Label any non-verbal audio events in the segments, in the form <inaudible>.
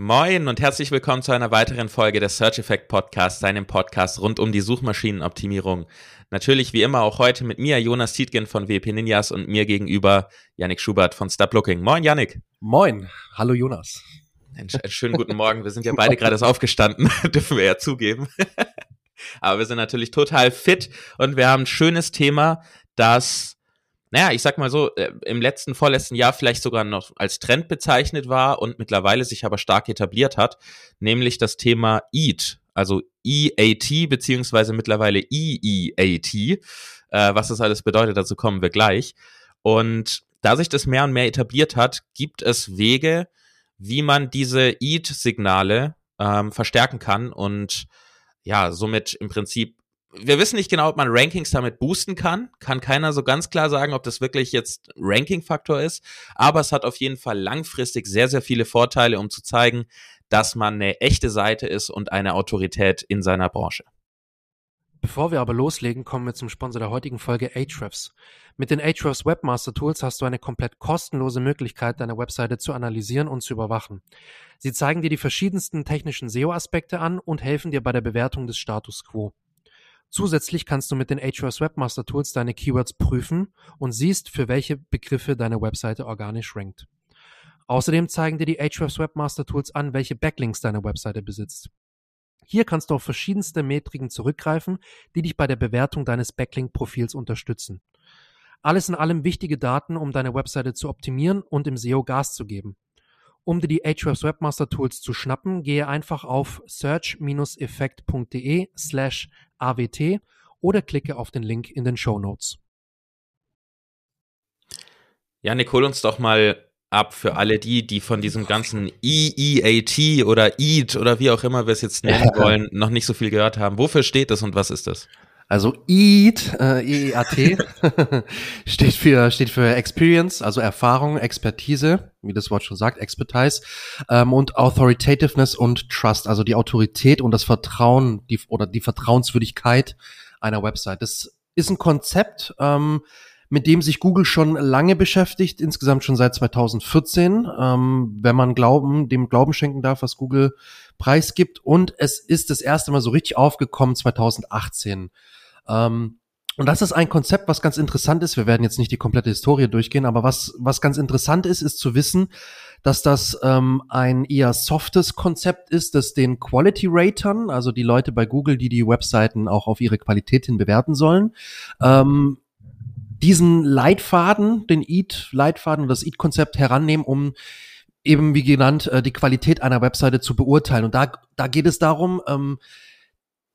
Moin und herzlich willkommen zu einer weiteren Folge des Search Effect Podcasts, seinem Podcast rund um die Suchmaschinenoptimierung. Natürlich wie immer auch heute mit mir, Jonas Tietgen von WP Ninjas und mir gegenüber Yannick Schubert von Stop Looking. Moin, Yannick. Moin. Hallo, Jonas. Einen, einen schönen guten Morgen. Wir sind ja beide gerade aufgestanden, <laughs> dürfen wir ja zugeben. <laughs> Aber wir sind natürlich total fit und wir haben ein schönes Thema, das naja, ich sag mal so, äh, im letzten, vorletzten Jahr vielleicht sogar noch als Trend bezeichnet war und mittlerweile sich aber stark etabliert hat, nämlich das Thema EAT, also EAT beziehungsweise mittlerweile EEAT. Äh, was das alles bedeutet, dazu kommen wir gleich. Und da sich das mehr und mehr etabliert hat, gibt es Wege, wie man diese EAT-Signale ähm, verstärken kann und ja, somit im Prinzip wir wissen nicht genau, ob man Rankings damit boosten kann. Kann keiner so ganz klar sagen, ob das wirklich jetzt Ranking-Faktor ist. Aber es hat auf jeden Fall langfristig sehr, sehr viele Vorteile, um zu zeigen, dass man eine echte Seite ist und eine Autorität in seiner Branche. Bevor wir aber loslegen, kommen wir zum Sponsor der heutigen Folge Ahrefs. Mit den Ahrefs Webmaster Tools hast du eine komplett kostenlose Möglichkeit, deine Webseite zu analysieren und zu überwachen. Sie zeigen dir die verschiedensten technischen SEO-Aspekte an und helfen dir bei der Bewertung des Status quo. Zusätzlich kannst du mit den Ahrefs Webmaster Tools deine Keywords prüfen und siehst, für welche Begriffe deine Webseite organisch rankt. Außerdem zeigen dir die Ahrefs Webmaster Tools an, welche Backlinks deine Webseite besitzt. Hier kannst du auf verschiedenste Metriken zurückgreifen, die dich bei der Bewertung deines Backlink-Profils unterstützen. Alles in allem wichtige Daten, um deine Webseite zu optimieren und im SEO Gas zu geben. Um dir die Ahrefs Webmaster Tools zu schnappen, gehe einfach auf search-effekt.de slash awt oder klicke auf den Link in den Show Notes. Janik, hol uns doch mal ab für alle die, die von diesem ganzen EEAT oder EAT oder wie auch immer wir es jetzt nennen <laughs> wollen, noch nicht so viel gehört haben. Wofür steht das und was ist das? Also EAT, äh, EEAT <laughs> steht für steht für Experience, also Erfahrung, Expertise, wie das Wort schon sagt, Expertise ähm, und Authoritativeness und Trust, also die Autorität und das Vertrauen, die oder die Vertrauenswürdigkeit einer Website. Das ist ein Konzept, ähm, mit dem sich Google schon lange beschäftigt, insgesamt schon seit 2014, ähm, wenn man Glauben, dem Glauben schenken darf, was Google preisgibt. Und es ist das erste Mal so richtig aufgekommen 2018. Ähm, und das ist ein Konzept, was ganz interessant ist. Wir werden jetzt nicht die komplette Historie durchgehen, aber was, was ganz interessant ist, ist zu wissen, dass das ähm, ein eher softes Konzept ist, das den Quality Ratern, also die Leute bei Google, die die Webseiten auch auf ihre Qualität hin bewerten sollen, ähm, diesen Leitfaden, den EAT-Leitfaden und das EAT-Konzept herannehmen, um eben, wie genannt, äh, die Qualität einer Webseite zu beurteilen. Und da, da geht es darum, ähm,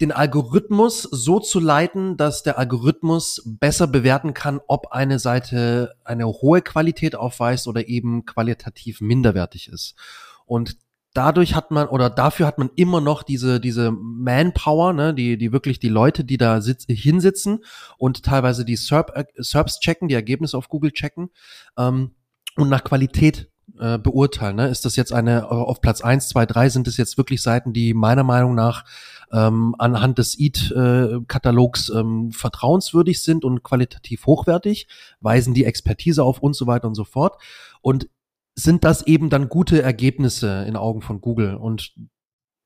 den Algorithmus so zu leiten, dass der Algorithmus besser bewerten kann, ob eine Seite eine hohe Qualität aufweist oder eben qualitativ minderwertig ist. Und dadurch hat man oder dafür hat man immer noch diese diese Manpower, ne, die die wirklich die Leute, die da sitz, hinsitzen und teilweise die SERP, äh, SERPs checken, die Ergebnisse auf Google checken ähm, und nach Qualität äh, beurteilen. Ne? Ist das jetzt eine, äh, auf Platz eins, zwei, drei sind es jetzt wirklich Seiten, die meiner Meinung nach ähm, anhand des EAT-Katalogs äh, ähm, vertrauenswürdig sind und qualitativ hochwertig, weisen die Expertise auf und so weiter und so fort. Und sind das eben dann gute Ergebnisse in Augen von Google. Und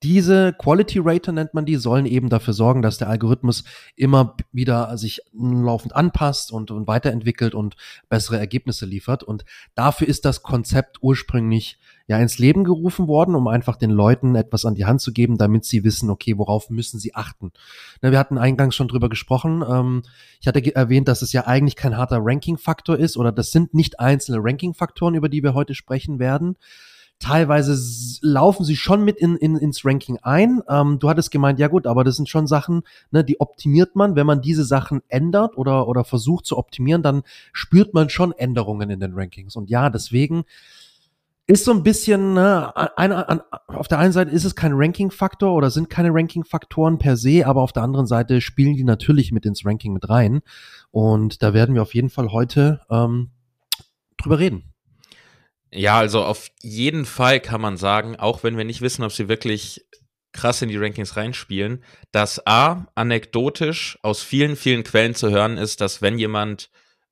diese Quality Rater nennt man die, sollen eben dafür sorgen, dass der Algorithmus immer wieder sich laufend anpasst und, und weiterentwickelt und bessere Ergebnisse liefert. Und dafür ist das Konzept ursprünglich ja ins Leben gerufen worden, um einfach den Leuten etwas an die Hand zu geben, damit sie wissen, okay, worauf müssen sie achten. Na, wir hatten eingangs schon drüber gesprochen. Ähm, ich hatte erwähnt, dass es ja eigentlich kein harter Ranking-Faktor ist oder das sind nicht einzelne Ranking-Faktoren, über die wir heute sprechen werden Teilweise laufen sie schon mit in, in, ins Ranking ein. Ähm, du hattest gemeint, ja gut, aber das sind schon Sachen, ne, die optimiert man. Wenn man diese Sachen ändert oder, oder versucht zu optimieren, dann spürt man schon Änderungen in den Rankings. Und ja, deswegen ist so ein bisschen, ne, ein, ein, auf der einen Seite ist es kein Ranking-Faktor oder sind keine Ranking-Faktoren per se, aber auf der anderen Seite spielen die natürlich mit ins Ranking mit rein. Und da werden wir auf jeden Fall heute ähm, drüber reden. Ja, also auf jeden Fall kann man sagen, auch wenn wir nicht wissen, ob sie wirklich krass in die Rankings reinspielen, dass A, anekdotisch aus vielen, vielen Quellen zu hören ist, dass wenn jemand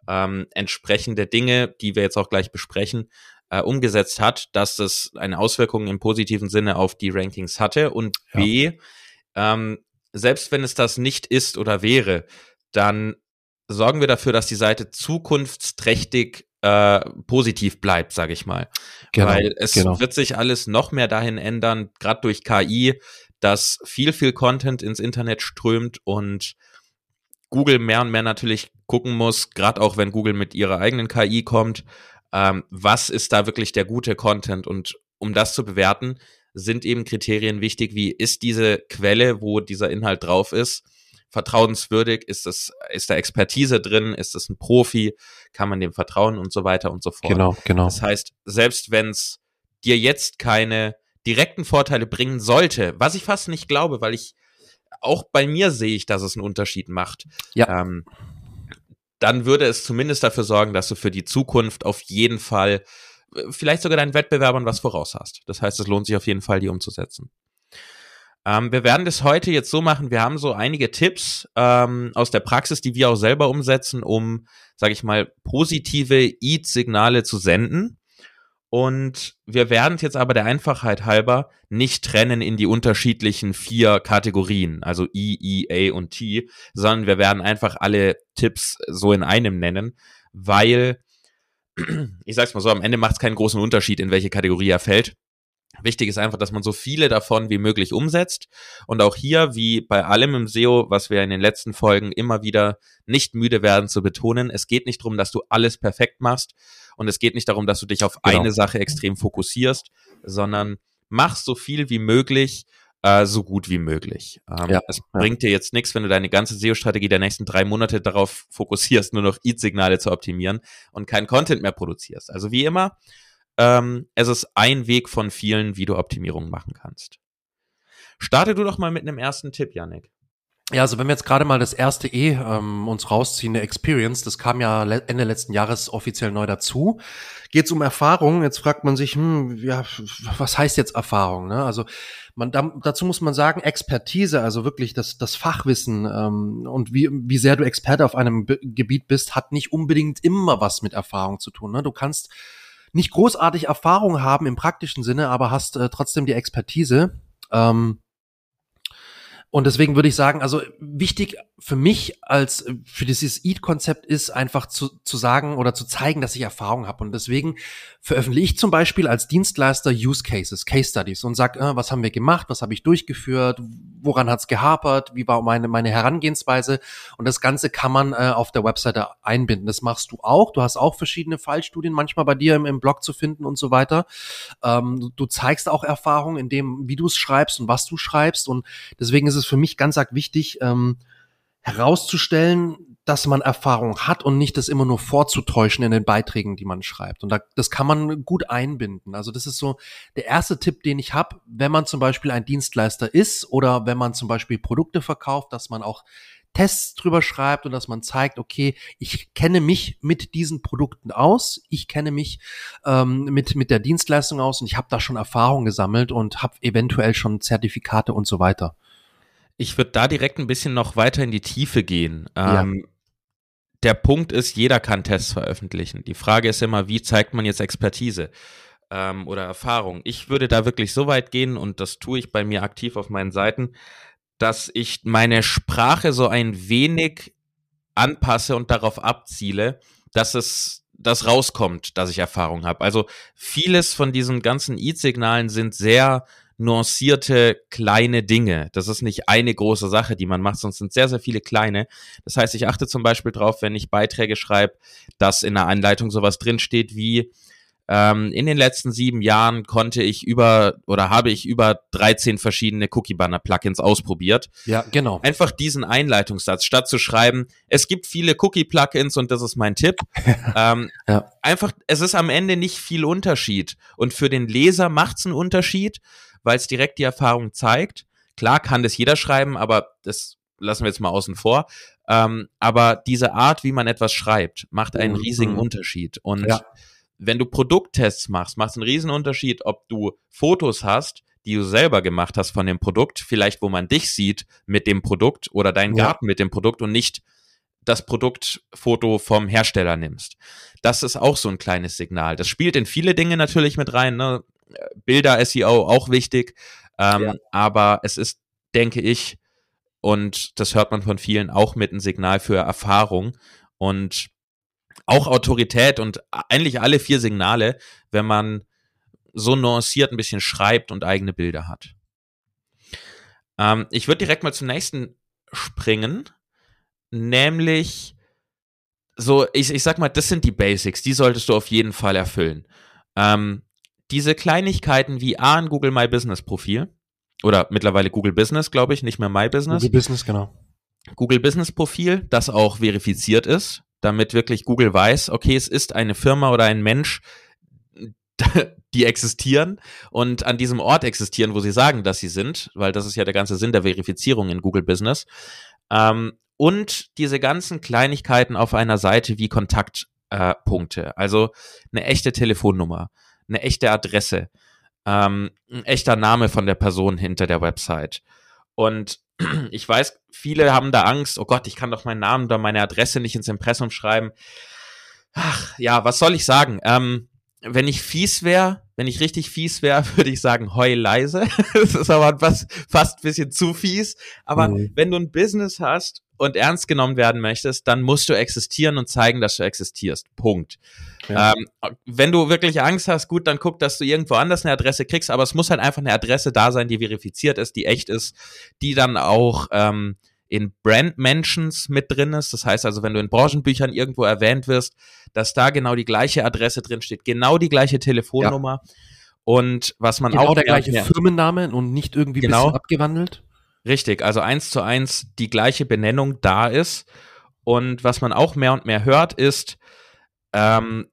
ähm, entsprechende Dinge, die wir jetzt auch gleich besprechen, äh, umgesetzt hat, dass das eine Auswirkung im positiven Sinne auf die Rankings hatte und ja. B, ähm, selbst wenn es das nicht ist oder wäre, dann sorgen wir dafür, dass die Seite zukunftsträchtig äh, positiv bleibt, sage ich mal. Genau, Weil es genau. wird sich alles noch mehr dahin ändern, gerade durch KI, dass viel, viel Content ins Internet strömt und Google mehr und mehr natürlich gucken muss, gerade auch wenn Google mit ihrer eigenen KI kommt, ähm, was ist da wirklich der gute Content und um das zu bewerten, sind eben Kriterien wichtig, wie ist diese Quelle, wo dieser Inhalt drauf ist, vertrauenswürdig, ist es, ist da Expertise drin, ist es ein Profi, kann man dem vertrauen und so weiter und so fort. Genau, genau. Das heißt, selbst wenn es dir jetzt keine direkten Vorteile bringen sollte, was ich fast nicht glaube, weil ich auch bei mir sehe ich, dass es einen Unterschied macht. Ja. Ähm, dann würde es zumindest dafür sorgen, dass du für die Zukunft auf jeden Fall äh, vielleicht sogar deinen Wettbewerbern was voraus hast. Das heißt, es lohnt sich auf jeden Fall, die umzusetzen. Ähm, wir werden das heute jetzt so machen. Wir haben so einige Tipps ähm, aus der Praxis, die wir auch selber umsetzen, um, sage ich mal, positive EAT-Signale zu senden. Und wir werden es jetzt aber der Einfachheit halber nicht trennen in die unterschiedlichen vier Kategorien, also I, E, A und T, sondern wir werden einfach alle Tipps so in einem nennen, weil, <clears throat> ich sag's mal so, am Ende macht es keinen großen Unterschied, in welche Kategorie er fällt. Wichtig ist einfach, dass man so viele davon wie möglich umsetzt. Und auch hier, wie bei allem im SEO, was wir in den letzten Folgen immer wieder nicht müde werden zu betonen, es geht nicht darum, dass du alles perfekt machst. Und es geht nicht darum, dass du dich auf genau. eine Sache extrem fokussierst, sondern mach so viel wie möglich, äh, so gut wie möglich. Ähm, ja, es ja. bringt dir jetzt nichts, wenn du deine ganze SEO-Strategie der nächsten drei Monate darauf fokussierst, nur noch Eat-Signale zu optimieren und keinen Content mehr produzierst. Also wie immer, ähm, es ist ein Weg von vielen, wie du Optimierungen machen kannst. Starte du doch mal mit einem ersten Tipp, Yannick. Ja, also wenn wir jetzt gerade mal das erste E ähm, uns rausziehen, eine Experience, das kam ja Ende letzten Jahres offiziell neu dazu. Geht es um Erfahrung? Jetzt fragt man sich, hm, ja, was heißt jetzt Erfahrung? Ne? Also man, da, dazu muss man sagen, Expertise, also wirklich das, das Fachwissen ähm, und wie, wie sehr du Experte auf einem B Gebiet bist, hat nicht unbedingt immer was mit Erfahrung zu tun. Ne? Du kannst nicht großartig Erfahrung haben im praktischen Sinne, aber hast äh, trotzdem die Expertise. Ähm, und deswegen würde ich sagen, also wichtig für mich als für dieses Eat-Konzept ist einfach zu, zu sagen oder zu zeigen, dass ich Erfahrung habe. Und deswegen veröffentliche ich zum Beispiel als Dienstleister Use Cases, Case Studies und sag, äh, was haben wir gemacht, was habe ich durchgeführt, woran hat es gehapert, wie war meine, meine Herangehensweise. Und das Ganze kann man äh, auf der Webseite einbinden. Das machst du auch. Du hast auch verschiedene Fallstudien manchmal bei dir im, im Blog zu finden und so weiter. Ähm, du, du zeigst auch Erfahrung in dem, wie du es schreibst und was du schreibst. Und deswegen ist es für mich ganz arg wichtig, ähm, herauszustellen, dass man Erfahrung hat und nicht das immer nur vorzutäuschen in den Beiträgen, die man schreibt. Und da, das kann man gut einbinden. Also das ist so der erste Tipp, den ich habe, wenn man zum Beispiel ein Dienstleister ist oder wenn man zum Beispiel Produkte verkauft, dass man auch Tests drüber schreibt und dass man zeigt, okay, ich kenne mich mit diesen Produkten aus, ich kenne mich ähm, mit, mit der Dienstleistung aus und ich habe da schon Erfahrung gesammelt und habe eventuell schon Zertifikate und so weiter. Ich würde da direkt ein bisschen noch weiter in die Tiefe gehen. Ähm, ja. Der Punkt ist, jeder kann Tests veröffentlichen. Die Frage ist immer, wie zeigt man jetzt Expertise ähm, oder Erfahrung? Ich würde da wirklich so weit gehen, und das tue ich bei mir aktiv auf meinen Seiten, dass ich meine Sprache so ein wenig anpasse und darauf abziele, dass es das rauskommt, dass ich Erfahrung habe. Also vieles von diesen ganzen Eat-Signalen sind sehr nuancierte kleine Dinge. Das ist nicht eine große Sache, die man macht, es sind sehr, sehr viele kleine. Das heißt, ich achte zum Beispiel drauf, wenn ich Beiträge schreibe, dass in der Anleitung sowas drinsteht wie, ähm, in den letzten sieben Jahren konnte ich über oder habe ich über 13 verschiedene Cookie Banner Plugins ausprobiert. Ja, genau. Einfach diesen Einleitungssatz, statt zu schreiben, es gibt viele Cookie Plugins und das ist mein Tipp. <laughs> ähm, ja. Einfach, es ist am Ende nicht viel Unterschied. Und für den Leser macht es einen Unterschied weil es direkt die Erfahrung zeigt. Klar kann das jeder schreiben, aber das lassen wir jetzt mal außen vor. Ähm, aber diese Art, wie man etwas schreibt, macht einen mhm. riesigen. Unterschied. Und ja. wenn du Produkttests machst, macht es einen riesen Unterschied, ob du Fotos hast, die du selber gemacht hast von dem Produkt, vielleicht wo man dich sieht mit dem Produkt oder deinen ja. Garten mit dem Produkt und nicht das Produktfoto vom Hersteller nimmst. Das ist auch so ein kleines Signal. Das spielt in viele Dinge natürlich mit rein. Ne? Bilder, SEO auch wichtig. Ähm, ja. Aber es ist, denke ich, und das hört man von vielen auch mit ein Signal für Erfahrung und auch Autorität und eigentlich alle vier Signale, wenn man so nuanciert ein bisschen schreibt und eigene Bilder hat. Ähm, ich würde direkt mal zum nächsten springen, nämlich so, ich, ich sag mal, das sind die Basics, die solltest du auf jeden Fall erfüllen. Ähm, diese Kleinigkeiten wie A, ein Google My Business Profil oder mittlerweile Google Business, glaube ich, nicht mehr My Business. Google Business, genau. Google Business Profil, das auch verifiziert ist, damit wirklich Google weiß, okay, es ist eine Firma oder ein Mensch, <laughs> die existieren und an diesem Ort existieren, wo sie sagen, dass sie sind, weil das ist ja der ganze Sinn der Verifizierung in Google Business. Ähm, und diese ganzen Kleinigkeiten auf einer Seite wie Kontaktpunkte, äh, also eine echte Telefonnummer, eine echte Adresse, ähm, ein echter Name von der Person hinter der Website. Und <clears throat> ich weiß, viele haben da Angst, oh Gott, ich kann doch meinen Namen oder meine Adresse nicht ins Impressum schreiben. Ach, ja, was soll ich sagen? Ähm, wenn ich fies wäre, wenn ich richtig fies wäre, <laughs> würde ich sagen, heul leise. <laughs> das ist aber was, fast ein bisschen zu fies. Aber mhm. wenn du ein Business hast und ernst genommen werden möchtest, dann musst du existieren und zeigen, dass du existierst. Punkt. Ja. Ähm, wenn du wirklich Angst hast, gut, dann guck, dass du irgendwo anders eine Adresse kriegst, aber es muss halt einfach eine Adresse da sein, die verifiziert ist, die echt ist, die dann auch ähm, in Brand Mentions mit drin ist. Das heißt also, wenn du in Branchenbüchern irgendwo erwähnt wirst, dass da genau die gleiche Adresse drin steht, genau die gleiche Telefonnummer. Ja. Und was man genau auch. der gleiche Firmenname und nicht irgendwie genau, abgewandelt. Richtig, also eins zu eins die gleiche Benennung da ist. Und was man auch mehr und mehr hört, ist, ähm,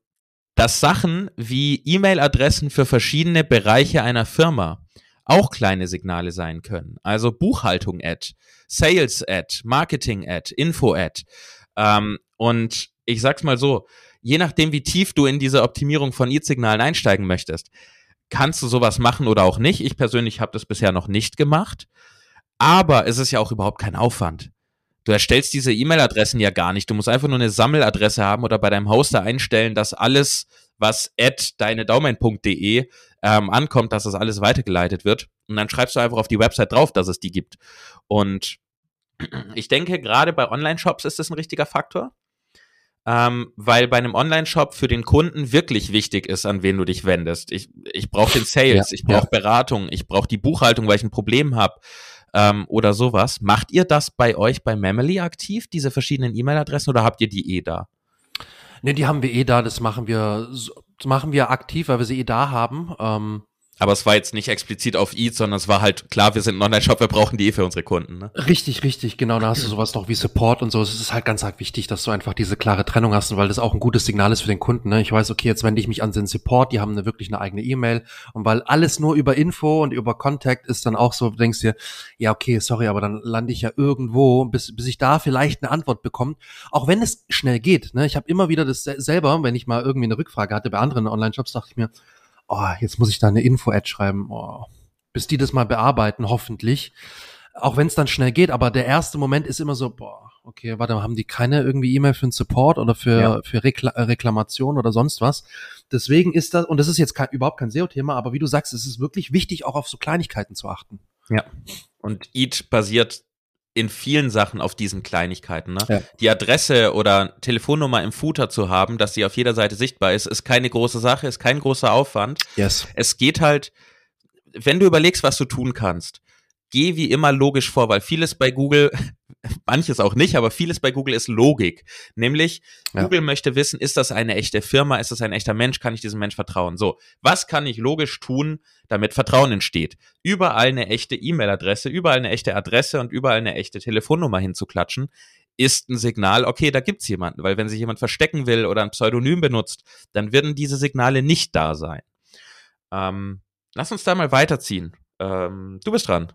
dass Sachen wie E-Mail-Adressen für verschiedene Bereiche einer Firma auch kleine Signale sein können. Also Buchhaltung-Ad, Sales-Ad, Marketing-Ad, Info-Ad. Ähm, und ich sag's mal so, je nachdem, wie tief du in diese Optimierung von E-Signalen einsteigen möchtest, kannst du sowas machen oder auch nicht. Ich persönlich habe das bisher noch nicht gemacht. Aber es ist ja auch überhaupt kein Aufwand. Du erstellst diese E-Mail-Adressen ja gar nicht. Du musst einfach nur eine Sammeladresse haben oder bei deinem Hoster einstellen, dass alles, was at deinedomain.de ähm, ankommt, dass das alles weitergeleitet wird. Und dann schreibst du einfach auf die Website drauf, dass es die gibt. Und ich denke, gerade bei Online-Shops ist das ein richtiger Faktor. Ähm, weil bei einem Online-Shop für den Kunden wirklich wichtig ist, an wen du dich wendest. Ich, ich brauche den Sales, ja, ich brauche ja. Beratung, ich brauche die Buchhaltung, weil ich ein Problem habe ähm, oder sowas. Macht ihr das bei euch bei Memely aktiv, diese verschiedenen E-Mail-Adressen, oder habt ihr die eh da? Ne, die haben wir eh da, das machen wir, das machen wir aktiv, weil wir sie eh da haben. Ähm, aber es war jetzt nicht explizit auf Eats, sondern es war halt klar, wir sind ein Online-Shop, wir brauchen die eh für unsere Kunden. Ne? Richtig, richtig, genau. Da hast du sowas noch wie Support und so. Es ist halt ganz arg wichtig, dass du einfach diese klare Trennung hast, weil das auch ein gutes Signal ist für den Kunden. Ne? Ich weiß, okay, jetzt wende ich mich an den Support, die haben eine, wirklich eine eigene E-Mail und weil alles nur über Info und über Contact ist dann auch so, du denkst dir, ja, okay, sorry, aber dann lande ich ja irgendwo, bis, bis ich da vielleicht eine Antwort bekomme. Auch wenn es schnell geht. Ne? Ich habe immer wieder das selber, wenn ich mal irgendwie eine Rückfrage hatte bei anderen Online-Shops, dachte ich mir, oh, jetzt muss ich da eine Info-Ad schreiben, oh, bis die das mal bearbeiten, hoffentlich. Auch wenn es dann schnell geht, aber der erste Moment ist immer so, boah, okay, warte, haben die keine irgendwie E-Mail für einen Support oder für, ja. für Rekla Reklamation oder sonst was? Deswegen ist das, und das ist jetzt kein, überhaupt kein SEO-Thema, aber wie du sagst, es ist wirklich wichtig, auch auf so Kleinigkeiten zu achten. Ja. Und Eat basiert in vielen Sachen auf diesen Kleinigkeiten. Ne? Ja. Die Adresse oder Telefonnummer im Footer zu haben, dass sie auf jeder Seite sichtbar ist, ist keine große Sache, ist kein großer Aufwand. Yes. Es geht halt, wenn du überlegst, was du tun kannst, geh wie immer logisch vor, weil vieles bei Google, <laughs> manches auch nicht, aber vieles bei Google ist Logik. Nämlich, ja. Google möchte wissen, ist das eine echte Firma, ist das ein echter Mensch, kann ich diesem Mensch vertrauen? So, was kann ich logisch tun, damit Vertrauen entsteht? Überall eine echte E-Mail-Adresse, überall eine echte Adresse und überall eine echte Telefonnummer hinzuklatschen, ist ein Signal, okay, da gibt's jemanden, weil wenn sich jemand verstecken will oder ein Pseudonym benutzt, dann werden diese Signale nicht da sein. Ähm, lass uns da mal weiterziehen. Ähm, du bist dran.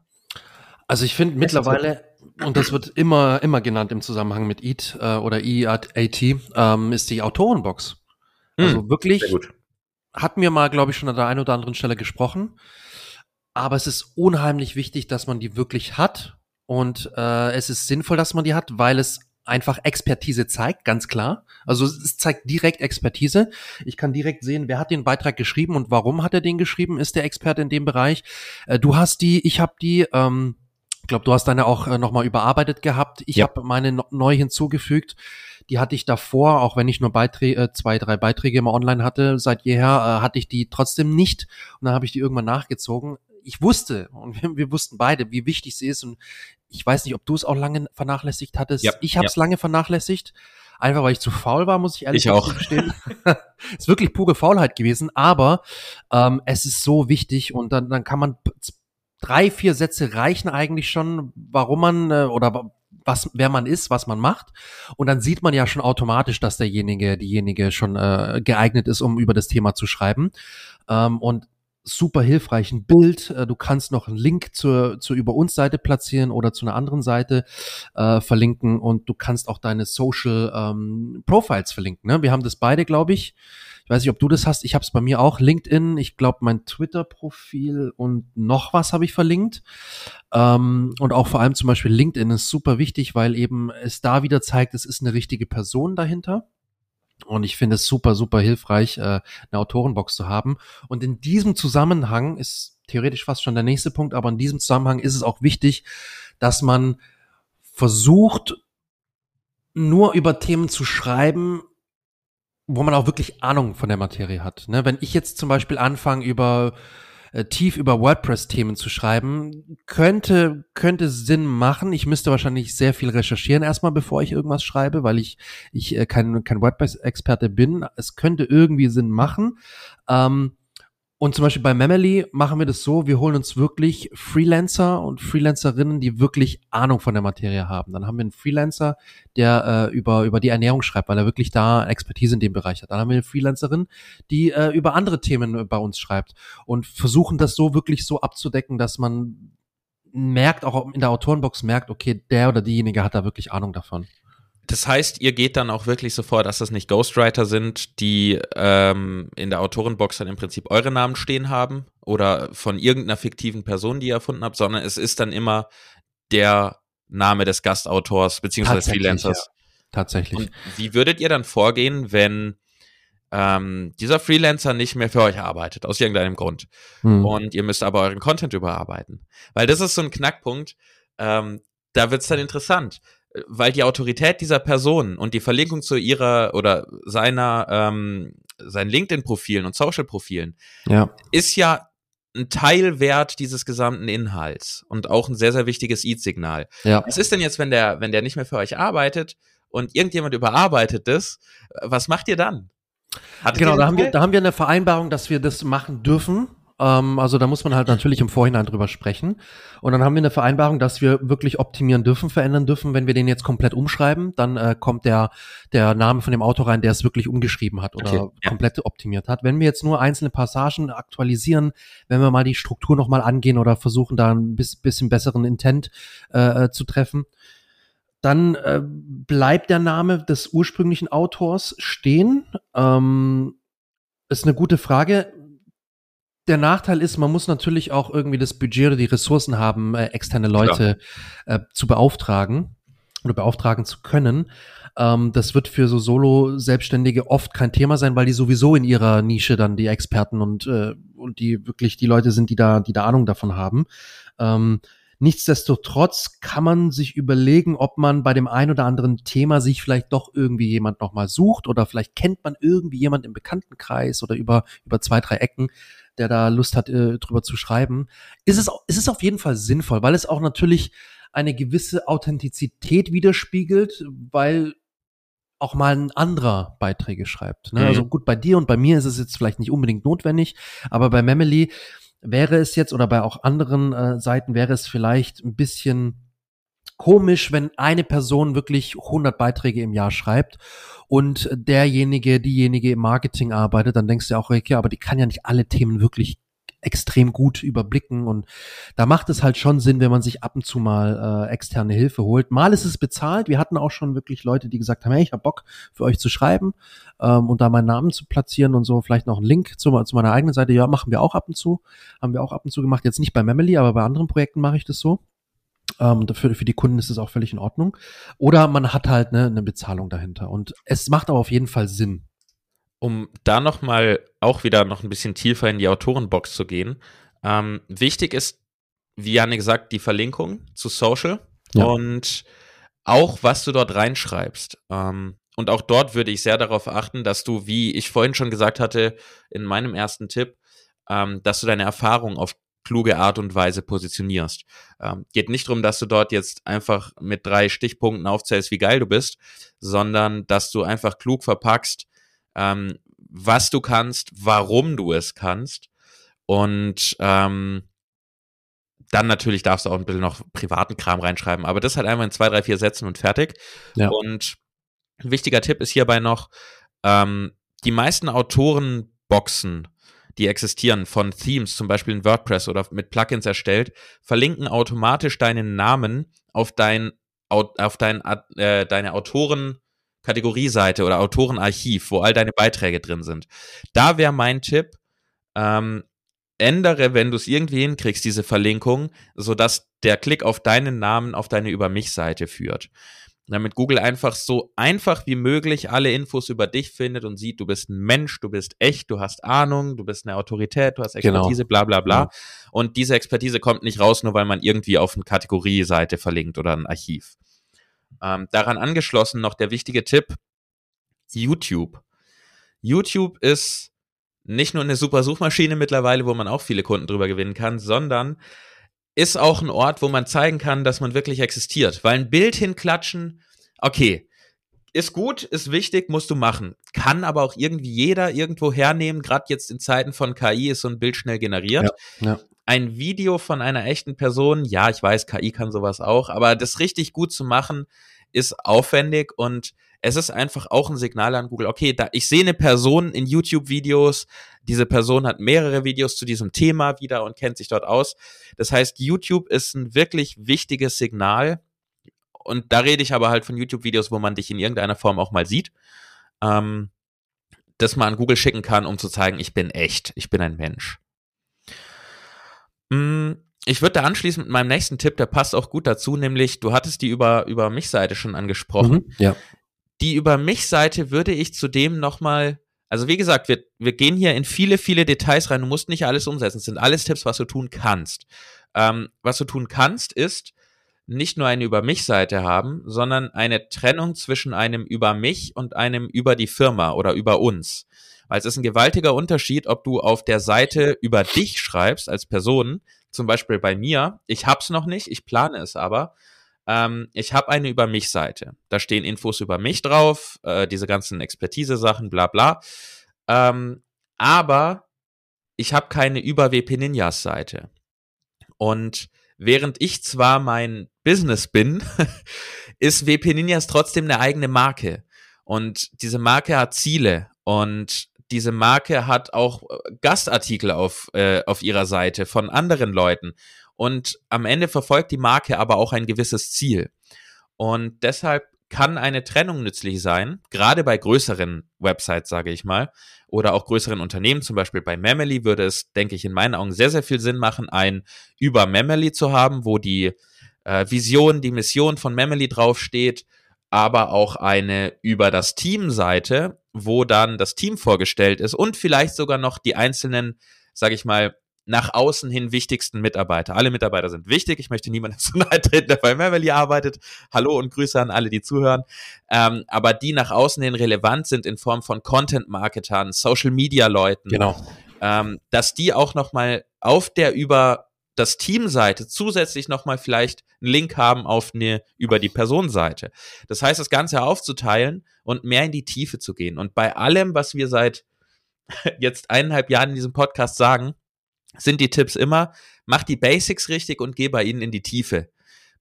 Also ich finde mittlerweile, und das wird immer, immer genannt im Zusammenhang mit EAT äh, oder EAT, ähm, ist die Autorenbox. Also hm, wirklich, hatten wir mal, glaube ich, schon an der einen oder anderen Stelle gesprochen. Aber es ist unheimlich wichtig, dass man die wirklich hat. Und äh, es ist sinnvoll, dass man die hat, weil es einfach Expertise zeigt, ganz klar. Also es zeigt direkt Expertise. Ich kann direkt sehen, wer hat den Beitrag geschrieben und warum hat er den geschrieben, ist der Experte in dem Bereich. Äh, du hast die, ich habe die, ähm, ich glaube, du hast deine auch äh, nochmal überarbeitet gehabt. Ich ja. habe meine no neu hinzugefügt. Die hatte ich davor, auch wenn ich nur Beiträge, äh, zwei, drei Beiträge immer online hatte, seit jeher, äh, hatte ich die trotzdem nicht. Und dann habe ich die irgendwann nachgezogen. Ich wusste, und wir, wir, wussten beide, wie wichtig sie ist. Und ich weiß nicht, ob du es auch lange vernachlässigt hattest. Ja, ich habe es ja. lange vernachlässigt. Einfach weil ich zu faul war, muss ich ehrlich ich auch. gestehen. <laughs> ist wirklich pure Faulheit gewesen, aber ähm, es ist so wichtig und dann, dann kann man drei, vier Sätze reichen eigentlich schon, warum man äh, oder was, wer man ist, was man macht. Und dann sieht man ja schon automatisch, dass derjenige, diejenige schon äh, geeignet ist, um über das Thema zu schreiben. Ähm, und super hilfreich. Ein Bild, äh, du kannst noch einen Link zur, zur Über uns Seite platzieren oder zu einer anderen Seite äh, verlinken und du kannst auch deine Social ähm, Profiles verlinken. Ne? Wir haben das beide, glaube ich. Ich weiß nicht, ob du das hast. Ich habe es bei mir auch. LinkedIn, ich glaube mein Twitter-Profil und noch was habe ich verlinkt. Ähm, und auch vor allem zum Beispiel LinkedIn ist super wichtig, weil eben es da wieder zeigt, es ist eine richtige Person dahinter. Und ich finde es super, super hilfreich, äh, eine Autorenbox zu haben. Und in diesem Zusammenhang ist theoretisch fast schon der nächste Punkt, aber in diesem Zusammenhang ist es auch wichtig, dass man versucht, nur über Themen zu schreiben, wo man auch wirklich Ahnung von der Materie hat. Ne? Wenn ich jetzt zum Beispiel anfange, über äh, tief über WordPress-Themen zu schreiben, könnte, könnte Sinn machen. Ich müsste wahrscheinlich sehr viel recherchieren erstmal, bevor ich irgendwas schreibe, weil ich, ich äh, kein, kein WordPress-Experte bin. Es könnte irgendwie Sinn machen. Ähm, und zum Beispiel bei Memely machen wir das so, wir holen uns wirklich Freelancer und Freelancerinnen, die wirklich Ahnung von der Materie haben. Dann haben wir einen Freelancer, der äh, über, über die Ernährung schreibt, weil er wirklich da Expertise in dem Bereich hat. Dann haben wir eine Freelancerin, die äh, über andere Themen bei uns schreibt und versuchen das so wirklich so abzudecken, dass man merkt, auch in der Autorenbox merkt, okay, der oder diejenige hat da wirklich Ahnung davon. Das heißt, ihr geht dann auch wirklich so vor, dass das nicht Ghostwriter sind, die ähm, in der Autorenbox dann im Prinzip eure Namen stehen haben oder von irgendeiner fiktiven Person, die ihr erfunden habt, sondern es ist dann immer der Name des Gastautors beziehungsweise Freelancers. Ja. Tatsächlich. Und wie würdet ihr dann vorgehen, wenn ähm, dieser Freelancer nicht mehr für euch arbeitet, aus irgendeinem Grund. Hm. Und ihr müsst aber euren Content überarbeiten. Weil das ist so ein Knackpunkt, ähm, da wird's dann interessant weil die Autorität dieser Person und die Verlinkung zu ihrer oder seiner ähm, seinen LinkedIn-Profilen und Social-Profilen ja. ist ja ein Teilwert dieses gesamten Inhalts und auch ein sehr, sehr wichtiges Eat-Signal. Ja. Was ist denn jetzt, wenn der, wenn der nicht mehr für euch arbeitet und irgendjemand überarbeitet das? Was macht ihr dann? Hattet genau, da haben, wir, da haben wir eine Vereinbarung, dass wir das machen dürfen. Ähm, also da muss man halt natürlich im Vorhinein drüber sprechen. Und dann haben wir eine Vereinbarung, dass wir wirklich optimieren dürfen, verändern dürfen. Wenn wir den jetzt komplett umschreiben, dann äh, kommt der, der Name von dem Autor rein, der es wirklich umgeschrieben hat oder okay, ja. komplett optimiert hat. Wenn wir jetzt nur einzelne Passagen aktualisieren, wenn wir mal die Struktur nochmal angehen oder versuchen, da ein bisschen besseren Intent äh, äh, zu treffen, dann äh, bleibt der Name des ursprünglichen Autors stehen. Ähm, ist eine gute Frage der Nachteil ist, man muss natürlich auch irgendwie das Budget oder die Ressourcen haben, äh, externe Leute äh, zu beauftragen oder beauftragen zu können. Ähm, das wird für so Solo-Selbstständige oft kein Thema sein, weil die sowieso in ihrer Nische dann die Experten und, äh, und die wirklich die Leute sind, die da, die da Ahnung davon haben. Ähm, Nichtsdestotrotz kann man sich überlegen, ob man bei dem ein oder anderen Thema sich vielleicht doch irgendwie jemand nochmal sucht oder vielleicht kennt man irgendwie jemand im Bekanntenkreis oder über, über zwei, drei Ecken, der da Lust hat, äh, drüber zu schreiben, ist es, ist es auf jeden Fall sinnvoll, weil es auch natürlich eine gewisse Authentizität widerspiegelt, weil auch mal ein anderer Beiträge schreibt. Ne? Mhm. Also gut, bei dir und bei mir ist es jetzt vielleicht nicht unbedingt notwendig, aber bei Memely wäre es jetzt oder bei auch anderen äh, Seiten wäre es vielleicht ein bisschen komisch, wenn eine Person wirklich 100 Beiträge im Jahr schreibt und derjenige, diejenige im Marketing arbeitet, dann denkst du auch, okay, aber die kann ja nicht alle Themen wirklich extrem gut überblicken und da macht es halt schon Sinn, wenn man sich ab und zu mal äh, externe Hilfe holt. Mal ist es bezahlt. Wir hatten auch schon wirklich Leute, die gesagt haben, hey, ich habe Bock für euch zu schreiben ähm, und da meinen Namen zu platzieren und so, vielleicht noch einen Link zu, zu meiner eigenen Seite. Ja, machen wir auch ab und zu, haben wir auch ab und zu gemacht. Jetzt nicht bei Memely, aber bei anderen Projekten mache ich das so. Ähm, für, für die Kunden ist es auch völlig in Ordnung. Oder man hat halt ne, eine Bezahlung dahinter. Und es macht aber auf jeden Fall Sinn. Um da nochmal auch wieder noch ein bisschen tiefer in die Autorenbox zu gehen. Ähm, wichtig ist, wie Janne gesagt, die Verlinkung zu Social ja. und auch, was du dort reinschreibst. Ähm, und auch dort würde ich sehr darauf achten, dass du, wie ich vorhin schon gesagt hatte, in meinem ersten Tipp, ähm, dass du deine Erfahrung auf kluge Art und Weise positionierst. Ähm, geht nicht darum, dass du dort jetzt einfach mit drei Stichpunkten aufzählst, wie geil du bist, sondern dass du einfach klug verpackst, ähm, was du kannst, warum du es kannst und ähm, dann natürlich darfst du auch ein bisschen noch privaten Kram reinschreiben, aber das halt einmal in zwei, drei, vier Sätzen und fertig. Ja. Und ein wichtiger Tipp ist hierbei noch, ähm, die meisten Autorenboxen die existieren, von Themes, zum Beispiel in WordPress oder mit Plugins erstellt, verlinken automatisch deinen Namen auf dein, auf dein, äh, deine Autoren, Kategorieseite oder Autorenarchiv, wo all deine Beiträge drin sind. Da wäre mein Tipp, ähm, ändere, wenn du es irgendwie hinkriegst, diese Verlinkung, sodass der Klick auf deinen Namen auf deine Über mich-Seite führt damit Google einfach so einfach wie möglich alle Infos über dich findet und sieht, du bist ein Mensch, du bist echt, du hast Ahnung, du bist eine Autorität, du hast genau. Expertise, genau. bla bla bla. Ja. Und diese Expertise kommt nicht raus, nur weil man irgendwie auf eine Kategorieseite verlinkt oder ein Archiv. Ähm, daran angeschlossen noch der wichtige Tipp, YouTube. YouTube ist nicht nur eine super Suchmaschine mittlerweile, wo man auch viele Kunden drüber gewinnen kann, sondern ist auch ein Ort, wo man zeigen kann, dass man wirklich existiert. Weil ein Bild hinklatschen, okay, ist gut, ist wichtig, musst du machen. Kann aber auch irgendwie jeder irgendwo hernehmen. Gerade jetzt in Zeiten von KI ist so ein Bild schnell generiert. Ja, ja. Ein Video von einer echten Person, ja, ich weiß, KI kann sowas auch, aber das richtig gut zu machen, ist aufwendig und es ist einfach auch ein Signal an Google, okay, da, ich sehe eine Person in YouTube-Videos, diese Person hat mehrere Videos zu diesem Thema wieder und kennt sich dort aus. Das heißt, YouTube ist ein wirklich wichtiges Signal. Und da rede ich aber halt von YouTube-Videos, wo man dich in irgendeiner Form auch mal sieht. Ähm, das man an Google schicken kann, um zu zeigen, ich bin echt, ich bin ein Mensch. Mm, ich würde da anschließen mit meinem nächsten Tipp, der passt auch gut dazu, nämlich du hattest die über, über mich Seite schon angesprochen. Mhm, ja. Die über mich Seite würde ich zudem nochmal, also wie gesagt, wir, wir gehen hier in viele, viele Details rein. Du musst nicht alles umsetzen. Es sind alles Tipps, was du tun kannst. Ähm, was du tun kannst, ist nicht nur eine über mich Seite haben, sondern eine Trennung zwischen einem über mich und einem über die Firma oder über uns. Weil es ist ein gewaltiger Unterschied, ob du auf der Seite über dich schreibst als Person, zum Beispiel bei mir. Ich hab's noch nicht, ich plane es aber ähm, ich habe eine Über mich-Seite. Da stehen Infos über mich drauf, äh, diese ganzen Expertise-Sachen, bla bla. Ähm, aber ich habe keine Über WP Ninjas Seite. Und während ich zwar mein Business bin, <laughs> ist WP Ninjas trotzdem eine eigene Marke. Und diese Marke hat Ziele und diese Marke hat auch äh, Gastartikel auf, äh, auf ihrer Seite von anderen Leuten. Und am Ende verfolgt die Marke aber auch ein gewisses Ziel. Und deshalb kann eine Trennung nützlich sein, gerade bei größeren Websites, sage ich mal, oder auch größeren Unternehmen, zum Beispiel bei Memely würde es, denke ich, in meinen Augen sehr, sehr viel Sinn machen, ein über Memely zu haben, wo die äh, Vision, die Mission von Memely draufsteht, aber auch eine über das Team Seite, wo dann das Team vorgestellt ist und vielleicht sogar noch die einzelnen, sage ich mal, nach außen hin wichtigsten Mitarbeiter. Alle Mitarbeiter sind wichtig. Ich möchte niemandem <laughs> zu nahe treten, der bei Memely arbeitet. Hallo und Grüße an alle, die zuhören. Ähm, aber die nach außen hin relevant sind in Form von Content-Marketern, Social-Media-Leuten. Genau. Ähm, dass die auch nochmal auf der über das Teamseite zusätzlich nochmal vielleicht einen Link haben auf eine über die Personenseite. Das heißt, das Ganze aufzuteilen und mehr in die Tiefe zu gehen. Und bei allem, was wir seit <laughs> jetzt eineinhalb Jahren in diesem Podcast sagen, sind die Tipps immer, mach die Basics richtig und geh bei ihnen in die Tiefe.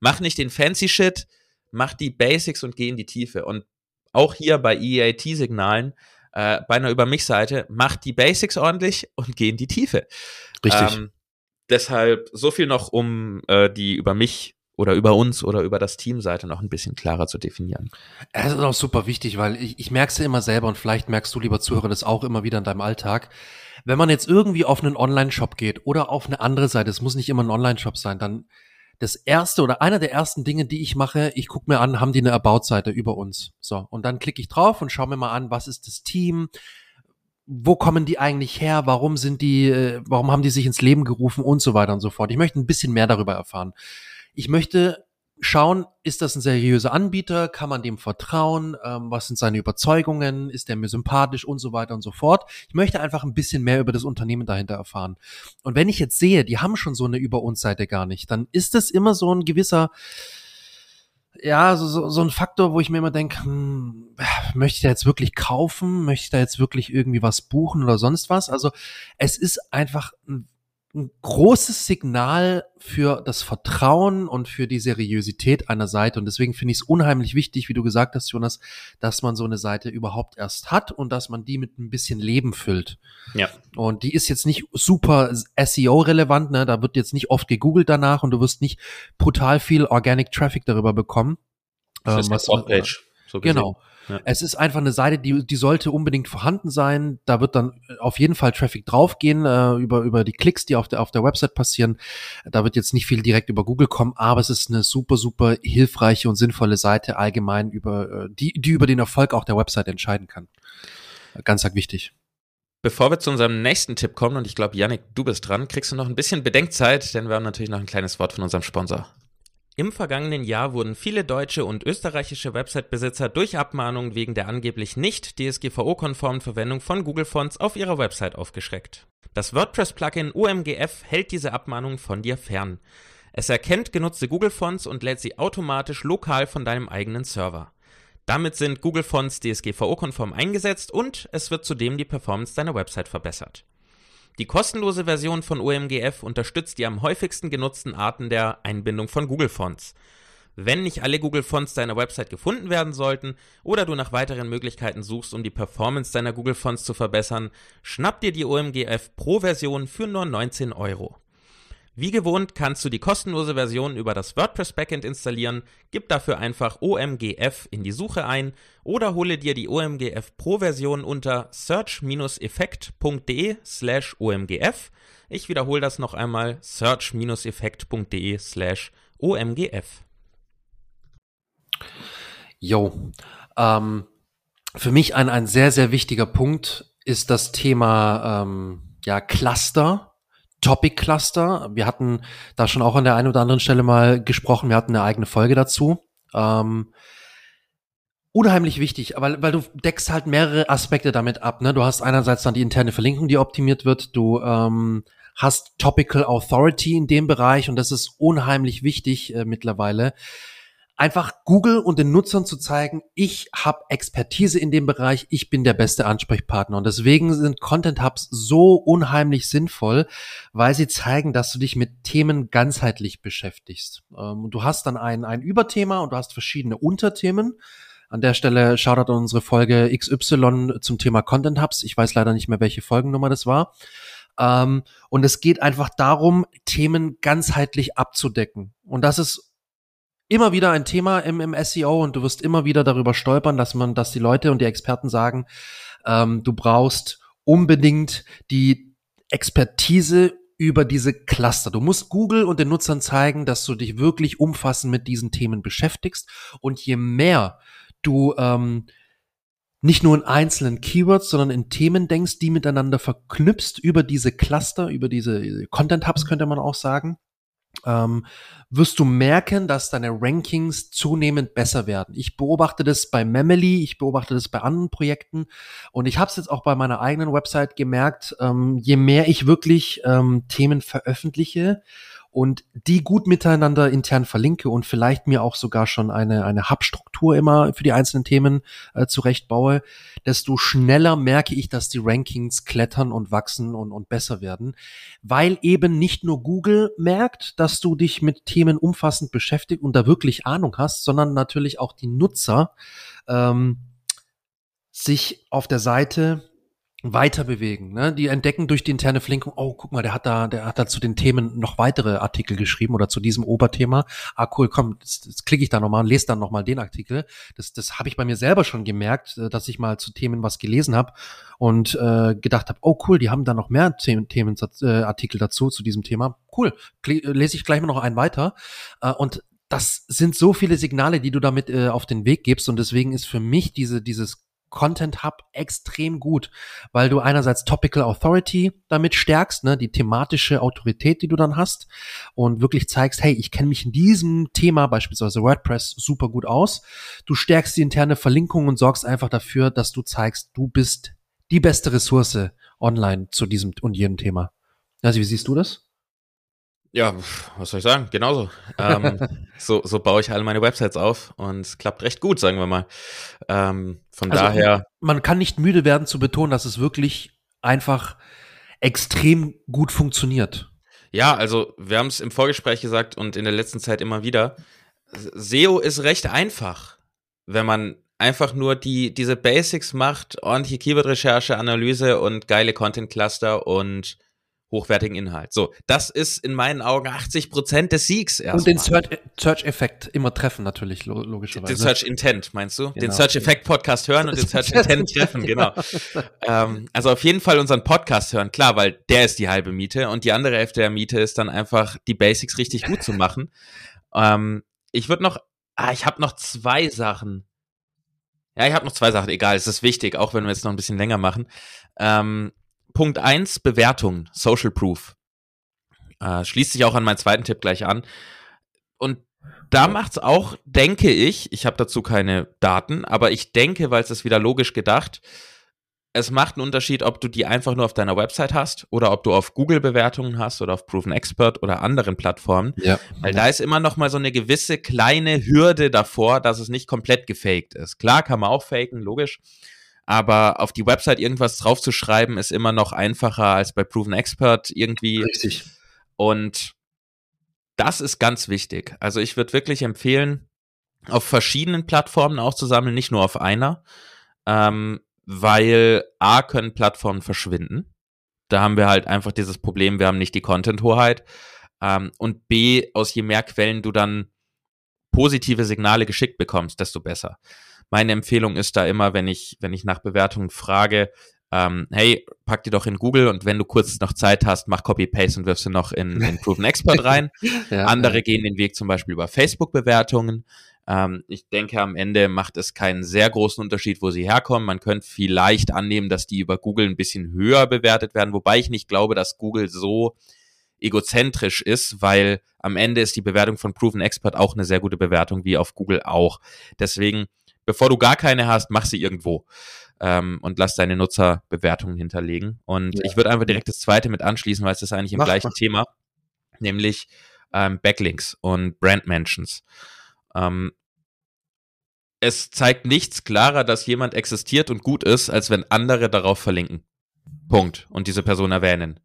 Mach nicht den fancy Shit, mach die Basics und geh in die Tiefe. Und auch hier bei EAT-Signalen, äh, bei einer Über mich-Seite, mach die Basics ordentlich und geh in die Tiefe. Richtig. Ähm, deshalb so viel noch, um äh, die Über mich oder über uns oder über das Teamseite noch ein bisschen klarer zu definieren. Es ist auch super wichtig, weil ich, ich merke es ja immer selber und vielleicht merkst du, lieber Zuhörer, das auch immer wieder in deinem Alltag. Wenn man jetzt irgendwie auf einen Online-Shop geht oder auf eine andere Seite, es muss nicht immer ein Online-Shop sein, dann, das erste oder einer der ersten Dinge, die ich mache, ich gucke mir an, haben die eine About-Seite über uns. So, und dann klicke ich drauf und schaue mir mal an, was ist das Team, wo kommen die eigentlich her, warum sind die, äh, warum haben die sich ins Leben gerufen und so weiter und so fort. Ich möchte ein bisschen mehr darüber erfahren. Ich möchte schauen, ist das ein seriöser Anbieter, kann man dem vertrauen, ähm, was sind seine Überzeugungen, ist der mir sympathisch und so weiter und so fort. Ich möchte einfach ein bisschen mehr über das Unternehmen dahinter erfahren. Und wenn ich jetzt sehe, die haben schon so eine Über uns Seite gar nicht, dann ist das immer so ein gewisser, ja, so, so, so ein Faktor, wo ich mir immer denke, hm, möchte ich da jetzt wirklich kaufen? Möchte ich da jetzt wirklich irgendwie was buchen oder sonst was? Also es ist einfach ein ein großes Signal für das Vertrauen und für die Seriosität einer Seite. Und deswegen finde ich es unheimlich wichtig, wie du gesagt hast, Jonas, dass man so eine Seite überhaupt erst hat und dass man die mit ein bisschen Leben füllt. Ja. Und die ist jetzt nicht super SEO-relevant, ne? Da wird jetzt nicht oft gegoogelt danach und du wirst nicht brutal viel Organic Traffic darüber bekommen. Das ist ähm, was, Page, so genau. Ja. Es ist einfach eine Seite, die, die sollte unbedingt vorhanden sein. Da wird dann auf jeden Fall Traffic draufgehen, äh, über, über die Klicks, die auf der, auf der Website passieren. Da wird jetzt nicht viel direkt über Google kommen, aber es ist eine super, super hilfreiche und sinnvolle Seite allgemein über, äh, die, die über den Erfolg auch der Website entscheiden kann. Ganz, ganz wichtig. Bevor wir zu unserem nächsten Tipp kommen, und ich glaube, Yannick, du bist dran, kriegst du noch ein bisschen Bedenkzeit, denn wir haben natürlich noch ein kleines Wort von unserem Sponsor. Im vergangenen Jahr wurden viele deutsche und österreichische Website-Besitzer durch Abmahnungen wegen der angeblich nicht DSGVO-konformen Verwendung von Google Fonts auf ihrer Website aufgeschreckt. Das WordPress-Plugin OMGF hält diese Abmahnungen von dir fern. Es erkennt genutzte Google Fonts und lädt sie automatisch lokal von deinem eigenen Server. Damit sind Google Fonts DSGVO-konform eingesetzt und es wird zudem die Performance deiner Website verbessert. Die kostenlose Version von OMGF unterstützt die am häufigsten genutzten Arten der Einbindung von Google Fonts. Wenn nicht alle Google Fonts deiner Website gefunden werden sollten oder du nach weiteren Möglichkeiten suchst, um die Performance deiner Google Fonts zu verbessern, schnapp dir die OMGF Pro Version für nur 19 Euro. Wie gewohnt kannst du die kostenlose Version über das WordPress Backend installieren, gib dafür einfach OMGF in die Suche ein oder hole dir die OMGF Pro Version unter search-effekt.de slash OMGF. Ich wiederhole das noch einmal, search-effekt.de slash OMGF. Jo, ähm, für mich ein, ein sehr, sehr wichtiger Punkt ist das Thema ähm, ja, Cluster Topic Cluster. Wir hatten da schon auch an der einen oder anderen Stelle mal gesprochen. Wir hatten eine eigene Folge dazu. Ähm, unheimlich wichtig, aber weil du deckst halt mehrere Aspekte damit ab. Ne? Du hast einerseits dann die interne Verlinkung, die optimiert wird. Du ähm, hast Topical Authority in dem Bereich und das ist unheimlich wichtig äh, mittlerweile einfach Google und den Nutzern zu zeigen, ich habe Expertise in dem Bereich, ich bin der beste Ansprechpartner. Und deswegen sind Content Hubs so unheimlich sinnvoll, weil sie zeigen, dass du dich mit Themen ganzheitlich beschäftigst. Ähm, du hast dann ein, ein Überthema und du hast verschiedene Unterthemen. An der Stelle schaut an unsere Folge XY zum Thema Content Hubs. Ich weiß leider nicht mehr, welche Folgennummer das war. Ähm, und es geht einfach darum, Themen ganzheitlich abzudecken. Und das ist immer wieder ein Thema im, im SEO und du wirst immer wieder darüber stolpern, dass man, dass die Leute und die Experten sagen, ähm, du brauchst unbedingt die Expertise über diese Cluster. Du musst Google und den Nutzern zeigen, dass du dich wirklich umfassend mit diesen Themen beschäftigst. Und je mehr du ähm, nicht nur in einzelnen Keywords, sondern in Themen denkst, die miteinander verknüpfst über diese Cluster, über diese Content Hubs könnte man auch sagen, ähm, wirst du merken, dass deine Rankings zunehmend besser werden. Ich beobachte das bei Memely, ich beobachte das bei anderen Projekten und ich habe es jetzt auch bei meiner eigenen Website gemerkt, ähm, je mehr ich wirklich ähm, Themen veröffentliche und die gut miteinander intern verlinke und vielleicht mir auch sogar schon eine, eine Hub-Struktur immer für die einzelnen Themen äh, zurechtbaue, desto schneller merke ich, dass die Rankings klettern und wachsen und, und besser werden, weil eben nicht nur Google merkt, dass du dich mit Themen umfassend beschäftigt und da wirklich Ahnung hast, sondern natürlich auch die Nutzer ähm, sich auf der Seite weiter bewegen. Ne? Die entdecken durch die interne Verlinkung, oh, guck mal, der hat da, der hat da zu den Themen noch weitere Artikel geschrieben oder zu diesem Oberthema. Ah, cool, komm, jetzt, jetzt klicke ich da nochmal und lese dann nochmal den Artikel. Das, das habe ich bei mir selber schon gemerkt, äh, dass ich mal zu Themen was gelesen habe und äh, gedacht habe, oh cool, die haben da noch mehr Themen, Themen äh, Artikel dazu zu diesem Thema. Cool, lese ich gleich mal noch einen weiter. Äh, und das sind so viele Signale, die du damit äh, auf den Weg gibst und deswegen ist für mich diese dieses Content Hub extrem gut, weil du einerseits Topical Authority damit stärkst, ne, die thematische Autorität, die du dann hast und wirklich zeigst, hey, ich kenne mich in diesem Thema, beispielsweise WordPress, super gut aus. Du stärkst die interne Verlinkung und sorgst einfach dafür, dass du zeigst, du bist die beste Ressource online zu diesem und jedem Thema. Also, wie siehst du das? Ja, was soll ich sagen? Genauso. ähm, <laughs> so, so baue ich alle meine Websites auf und es klappt recht gut, sagen wir mal. Ähm, von also, daher. Man kann nicht müde werden zu betonen, dass es wirklich einfach extrem gut funktioniert. Ja, also wir haben es im Vorgespräch gesagt und in der letzten Zeit immer wieder. SEO ist recht einfach, wenn man einfach nur die, diese Basics macht, ordentliche Keyword-Recherche, Analyse und geile Content-Cluster und hochwertigen Inhalt. So, das ist in meinen Augen 80 Prozent des Siegs erstmal. Und den Search-Effekt immer treffen natürlich, logischerweise. Den Search-Intent, meinst du? Genau. Den Search-Effekt-Podcast hören und den Search-Intent treffen, genau. <laughs> ähm, also auf jeden Fall unseren Podcast hören, klar, weil der ist die halbe Miete und die andere Hälfte der Miete ist dann einfach, die Basics richtig gut zu machen. Ähm, ich würde noch, ah, ich habe noch zwei Sachen. Ja, ich habe noch zwei Sachen, egal, es ist wichtig, auch wenn wir jetzt noch ein bisschen länger machen. Ähm, Punkt 1, Bewertung, Social Proof. Äh, schließt sich auch an meinen zweiten Tipp gleich an. Und da macht's auch, denke ich, ich habe dazu keine Daten, aber ich denke, weil es ist wieder logisch gedacht, es macht einen Unterschied, ob du die einfach nur auf deiner Website hast oder ob du auf Google Bewertungen hast oder auf Proven Expert oder anderen Plattformen. Ja. Weil da ist immer noch mal so eine gewisse kleine Hürde davor, dass es nicht komplett gefaked ist. Klar kann man auch faken, logisch aber auf die Website irgendwas draufzuschreiben ist immer noch einfacher als bei Proven Expert irgendwie. Richtig. Und das ist ganz wichtig. Also ich würde wirklich empfehlen, auf verschiedenen Plattformen auch zu sammeln, nicht nur auf einer, ähm, weil A können Plattformen verschwinden. Da haben wir halt einfach dieses Problem, wir haben nicht die Content-Hoheit. Ähm, und B, aus je mehr Quellen du dann positive Signale geschickt bekommst, desto besser meine Empfehlung ist da immer, wenn ich, wenn ich nach Bewertungen frage, ähm, hey, pack die doch in Google und wenn du kurz noch Zeit hast, mach Copy-Paste und wirf sie noch in, in Proven Expert rein. <laughs> ja, Andere ja. gehen den Weg zum Beispiel über Facebook-Bewertungen. Ähm, ich denke, am Ende macht es keinen sehr großen Unterschied, wo sie herkommen. Man könnte vielleicht annehmen, dass die über Google ein bisschen höher bewertet werden, wobei ich nicht glaube, dass Google so egozentrisch ist, weil am Ende ist die Bewertung von Proven Expert auch eine sehr gute Bewertung, wie auf Google auch. Deswegen bevor du gar keine hast, mach sie irgendwo ähm, und lass deine Nutzerbewertungen hinterlegen. Und ja. ich würde einfach direkt das zweite mit anschließen, weil es ist eigentlich im mach, gleichen mach. Thema, nämlich ähm, Backlinks und Brand Mentions. Ähm, es zeigt nichts klarer, dass jemand existiert und gut ist, als wenn andere darauf verlinken. Punkt. Und diese Person erwähnen.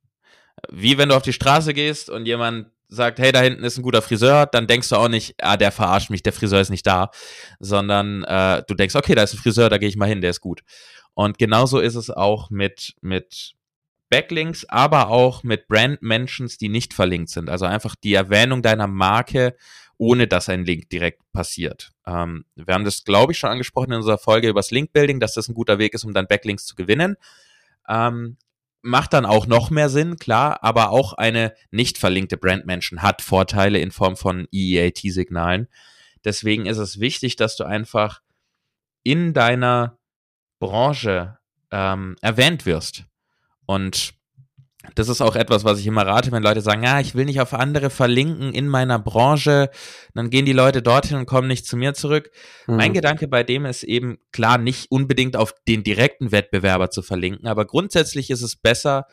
Wie wenn du auf die Straße gehst und jemand sagt, hey, da hinten ist ein guter Friseur, dann denkst du auch nicht, ah, der verarscht mich, der Friseur ist nicht da, sondern äh, du denkst, okay, da ist ein Friseur, da gehe ich mal hin, der ist gut. Und genauso ist es auch mit, mit Backlinks, aber auch mit Brand-Mentions, die nicht verlinkt sind. Also einfach die Erwähnung deiner Marke, ohne dass ein Link direkt passiert. Ähm, wir haben das, glaube ich, schon angesprochen in unserer Folge über das Link-Building, dass das ein guter Weg ist, um dann Backlinks zu gewinnen. Ähm, macht dann auch noch mehr Sinn, klar, aber auch eine nicht verlinkte Brandmention hat Vorteile in Form von EEAT-Signalen. Deswegen ist es wichtig, dass du einfach in deiner Branche ähm, erwähnt wirst. Und das ist auch etwas, was ich immer rate, wenn Leute sagen, ja, ich will nicht auf andere verlinken in meiner Branche, dann gehen die Leute dorthin und kommen nicht zu mir zurück. Mhm. Mein Gedanke bei dem ist eben klar, nicht unbedingt auf den direkten Wettbewerber zu verlinken, aber grundsätzlich ist es besser,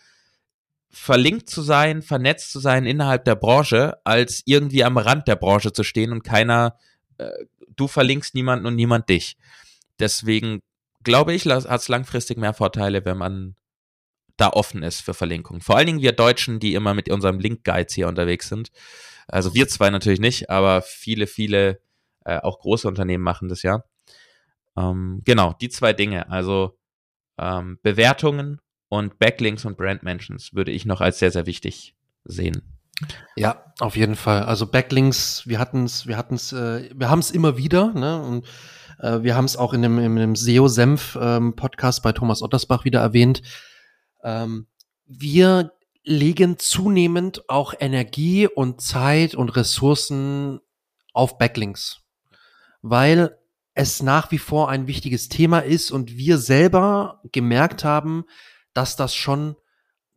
verlinkt zu sein, vernetzt zu sein innerhalb der Branche, als irgendwie am Rand der Branche zu stehen und keiner, äh, du verlinkst niemanden und niemand dich. Deswegen glaube ich, hat es langfristig mehr Vorteile, wenn man da offen ist für Verlinkungen. Vor allen Dingen wir Deutschen, die immer mit unserem Link-Guides hier unterwegs sind. Also wir zwei natürlich nicht, aber viele, viele, äh, auch große Unternehmen machen das ja. Ähm, genau, die zwei Dinge. Also ähm, Bewertungen und Backlinks und Brand Mentions würde ich noch als sehr, sehr wichtig sehen. Ja, auf jeden Fall. Also Backlinks, wir hatten es, wir hatten es, äh, wir haben es immer wieder, ne? Und äh, wir haben es auch in dem, in dem SEO-Senf-Podcast ähm, bei Thomas Ottersbach wieder erwähnt. Ähm, wir legen zunehmend auch Energie und Zeit und Ressourcen auf Backlinks, weil es nach wie vor ein wichtiges Thema ist und wir selber gemerkt haben, dass das schon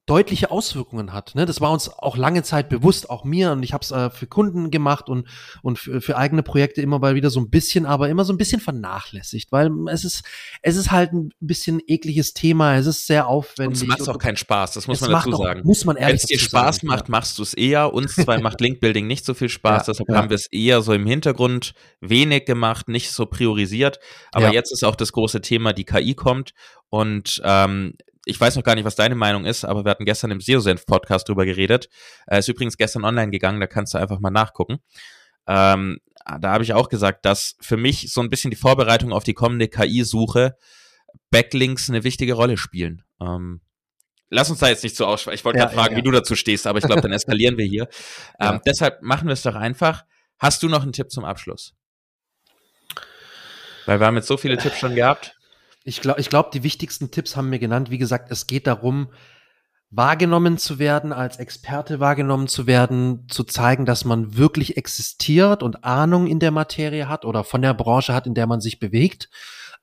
deutliche Auswirkungen hat. Ne? Das war uns auch lange Zeit bewusst, auch mir. Und ich habe es äh, für Kunden gemacht und, und für, für, eigene Projekte immer mal wieder so ein bisschen, aber immer so ein bisschen vernachlässigt, weil es ist, es ist halt ein bisschen ekliges Thema. Es ist sehr aufwendig. Und es macht auch keinen Spaß, das muss man dazu auch, sagen. Muss man ehrlich Wenn es dir Spaß sagen, macht, ja. machst du es eher. Uns zwei <laughs> macht Linkbuilding nicht so viel Spaß, ja, deshalb ja. haben wir es eher so im Hintergrund wenig gemacht, nicht so priorisiert. Aber jetzt ist auch das große Thema, die KI kommt und ähm, ich weiß noch gar nicht, was deine Meinung ist, aber wir hatten gestern im SEO-Senf-Podcast drüber geredet. Äh, ist übrigens gestern online gegangen, da kannst du einfach mal nachgucken. Ähm, da habe ich auch gesagt, dass für mich so ein bisschen die Vorbereitung auf die kommende KI-Suche Backlinks eine wichtige Rolle spielen. Ähm, lass uns da jetzt nicht so ausschweifen. Ich wollte ja, gerade fragen, ja, ja. wie du dazu stehst, aber ich glaube, dann <laughs> eskalieren wir hier. Ähm, deshalb machen wir es doch einfach. Hast du noch einen Tipp zum Abschluss? Weil wir haben jetzt so viele Tipps schon gehabt. Ich glaube, ich glaub, die wichtigsten Tipps haben wir genannt. Wie gesagt, es geht darum, wahrgenommen zu werden, als Experte wahrgenommen zu werden, zu zeigen, dass man wirklich existiert und Ahnung in der Materie hat oder von der Branche hat, in der man sich bewegt.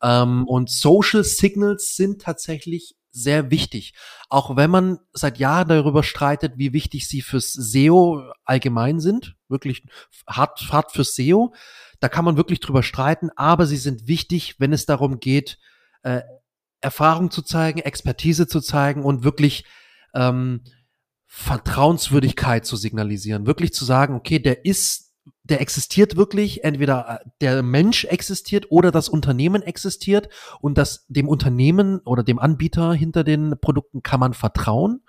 Ähm, und Social Signals sind tatsächlich sehr wichtig. Auch wenn man seit Jahren darüber streitet, wie wichtig sie fürs SEO allgemein sind, wirklich hart, hart fürs SEO, da kann man wirklich drüber streiten, aber sie sind wichtig, wenn es darum geht, äh, Erfahrung zu zeigen, Expertise zu zeigen und wirklich ähm, Vertrauenswürdigkeit zu signalisieren. Wirklich zu sagen, okay, der ist, der existiert wirklich, entweder äh, der Mensch existiert oder das Unternehmen existiert und das dem Unternehmen oder dem Anbieter hinter den Produkten kann man vertrauen.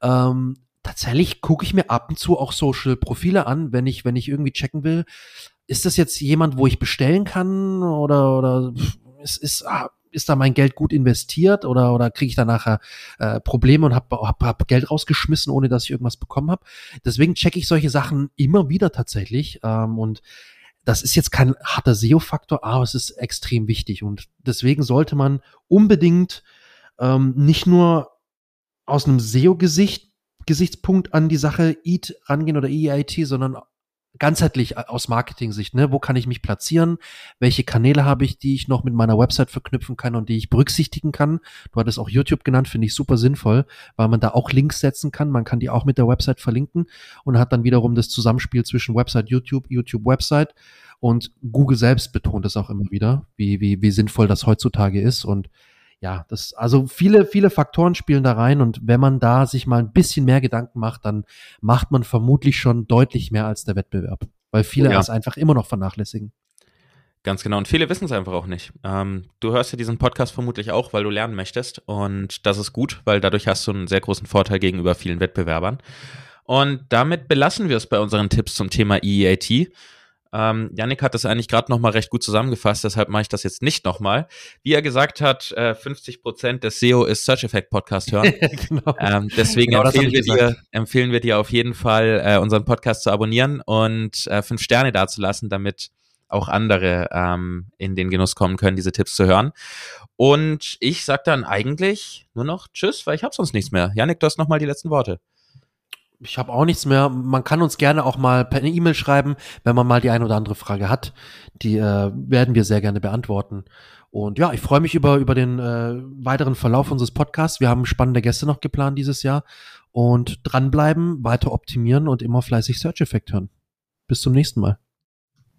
Ähm, tatsächlich gucke ich mir ab und zu auch Social Profile an, wenn ich, wenn ich irgendwie checken will, ist das jetzt jemand, wo ich bestellen kann oder, oder es ist, ah, ist da mein Geld gut investiert oder, oder kriege ich da nachher äh, Probleme und habe hab, hab Geld rausgeschmissen, ohne dass ich irgendwas bekommen habe. Deswegen checke ich solche Sachen immer wieder tatsächlich. Ähm, und das ist jetzt kein harter SEO-Faktor, aber es ist extrem wichtig. Und deswegen sollte man unbedingt ähm, nicht nur aus einem SEO-Gesicht Gesichtspunkt an die Sache EAT rangehen oder EIT, sondern ganzheitlich äh, aus Marketing-Sicht, ne? Wo kann ich mich platzieren? Welche Kanäle habe ich, die ich noch mit meiner Website verknüpfen kann und die ich berücksichtigen kann? Du hattest auch YouTube genannt, finde ich super sinnvoll, weil man da auch Links setzen kann. Man kann die auch mit der Website verlinken und hat dann wiederum das Zusammenspiel zwischen Website, YouTube, YouTube, Website. Und Google selbst betont es auch immer wieder, wie, wie, wie sinnvoll das heutzutage ist. Und ja, das, also viele, viele Faktoren spielen da rein und wenn man da sich mal ein bisschen mehr Gedanken macht, dann macht man vermutlich schon deutlich mehr als der Wettbewerb, weil viele ja. es einfach immer noch vernachlässigen. Ganz genau. Und viele wissen es einfach auch nicht. Ähm, du hörst ja diesen Podcast vermutlich auch, weil du lernen möchtest. Und das ist gut, weil dadurch hast du einen sehr großen Vorteil gegenüber vielen Wettbewerbern. Und damit belassen wir es bei unseren Tipps zum Thema EEAT. Ähm, Yannick hat das eigentlich gerade nochmal recht gut zusammengefasst, deshalb mache ich das jetzt nicht nochmal. Wie er gesagt hat, äh, 50 Prozent des SEO ist Search Effect Podcast hören. <laughs> genau. ähm, deswegen genau, empfehlen, wir dir, empfehlen wir dir auf jeden Fall, äh, unseren Podcast zu abonnieren und äh, fünf Sterne dazulassen, damit auch andere ähm, in den Genuss kommen können, diese Tipps zu hören. Und ich sag dann eigentlich nur noch Tschüss, weil ich habe sonst nichts mehr. Yannick, du hast nochmal die letzten Worte ich habe auch nichts mehr. Man kann uns gerne auch mal per E-Mail schreiben, wenn man mal die eine oder andere Frage hat. Die äh, werden wir sehr gerne beantworten. Und ja, ich freue mich über, über den äh, weiteren Verlauf unseres Podcasts. Wir haben spannende Gäste noch geplant dieses Jahr. Und dranbleiben, weiter optimieren und immer fleißig Search Effect hören. Bis zum nächsten Mal.